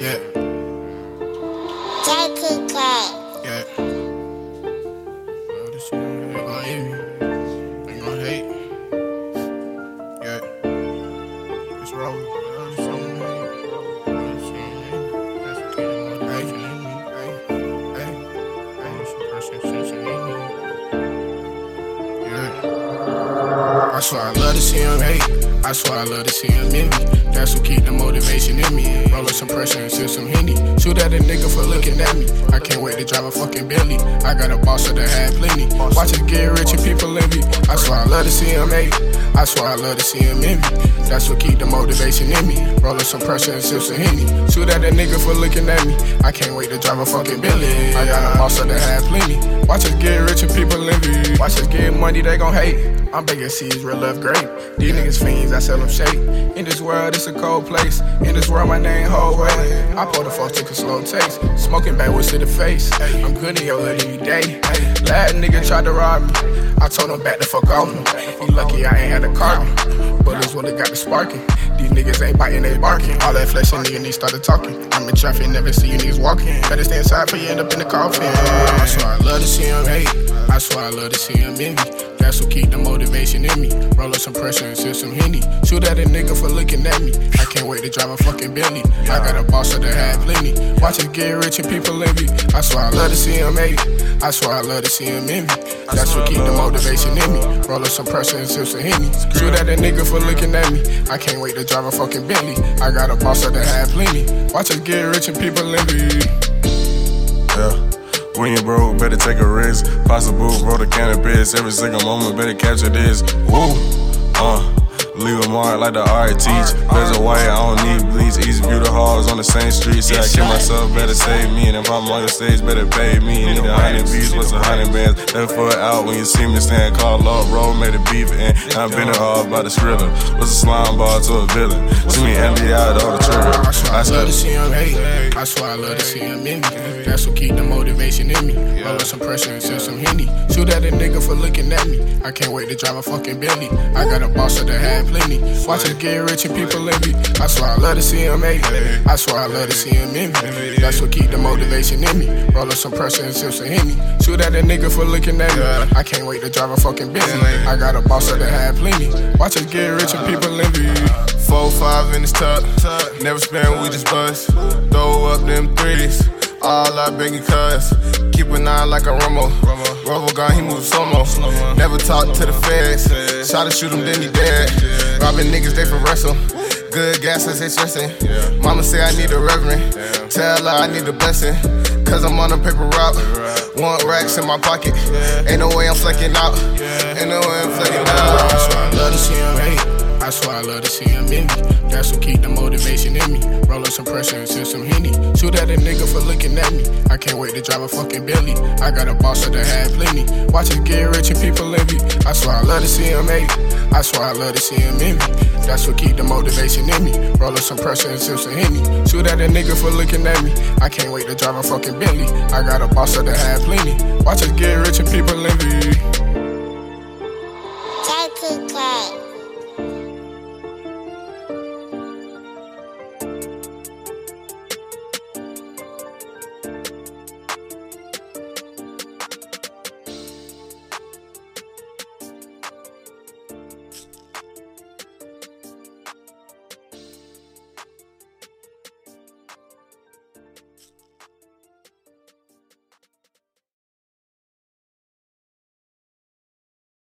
Yeah, JTK. yeah. Well, this shit ain't gonna hit me. They gonna hate. Yeah. It's wrong. I swear I love to see him hate. I swear I love to see him me. That's what keep the motivation in me. Roll some pressure and sip some Henny. Shoot at a nigga for looking at me. I can't wait to drive a fucking Bentley. I got a boss that had plenty. Watch us get rich and people envy. I swear I love to see him hate. I swear I love to see him envy. That's what keep the motivation in me. Roll up some pressure and sip some Henny. Shoot at a nigga for looking at me. I can't wait to drive a fucking Bentley. I got a boss that had plenty. Watch us get rich and people envy. Watch us get money, they gon' hate. I'm begging seeds, real love great. These niggas fiends, I sell them shake. In this world, it's a cold place. In this world, my name whole way. I pull the folks, take a slow taste. Smoking backwoods to the face. I'm good in your hood any day. Last nigga tried to rob me. I told him back the fuck off him. He lucky I ain't had a car. Bullets when they got the sparking. These niggas ain't biting, they barking. All that flesh and nigga, they started talking. I'm in traffic, never see you niggas walking. Better stay inside for you end up in the coffin. I swear I love to see him hate. I swear I love to see him envy. That's what keep the motivation in me. Roll up some pressure and sip some Henny. Shoot at a nigga for looking at me. I can't wait to drive a fucking Bentley. I got a boss that had plenty. Watch us get rich and people envy. I swear I love to see him hate. I swear I love to see him envy. That's what keep the motivation in me. Roll up some pressure and sip some Henny. Shoot at a nigga for looking at me. I can't wait to drive a fucking Bentley. I got a boss that had plenty. Watch us get rich and people envy. When you broke, better take a risk. Possible, roll the cannabis. Every single moment, better capture this. Woo, uh. Leave a mark like the art teach. A white, I don't need bleach. The halls on the same street. Say I kill myself, better save me. And if I'm on your stage, better pay me. Need a hundred beats, what's a hundred bands? Left foot out when you see me stand. Call up, roll, made a beef. And I've been all by the skrilla. What's a slime ball to a villain? See me empty out all the trigger. I swear I I love to see him hate. I swear I love to see him in me. That's what keep the motivation in me. Roll up some pressure and sip some Henny. Shoot at a nigga for looking at me. I can't wait to drive a fucking Bentley. I got a boss that had plenty. Watch us get rich and people envy. I swear I love to see him hate. I swear I love to see him envy. That's what keep the motivation in me. Roll up some pressure and sip some Henny. Shoot at a nigga for looking at me. I can't wait to drive a fucking Bentley. I got a boss that had plenty. Watch us get rich and people envy. Four, five in his tuck. Never spend, we just bust. Throw up them threes. All I beg you cuz. Keep an eye like a Romo. Robo gun, he moves slow-mo. Never talk to the feds. Shot to shoot him, then he dead. Robbing niggas, they for wrestle. Good gas, they stressing. Mama say I need a reverend. Tell her I need a blessing. Cause I'm on a paper route. One racks in my pocket. Ain't no way I'm flecking out. Ain't no way I'm flecking I out. swear I love to see him hate. I swear I love to see him envy. That's what keep the motivation in me. Roll up some pressure and sip some Henny. Shoot at a nigga for looking at me. I can't wait to drive a fucking Bentley. I got a boss that had plenty. Watch us get rich and people envy. I swear I love to see him hate. I swear I love to see him envy. That's what keep the motivation in me. Roll up some pressure and sip some Henny. Shoot at a nigga for looking at me. I can't wait to drive a fucking Bentley. I got a boss that had plenty. Watch us get rich and people envy.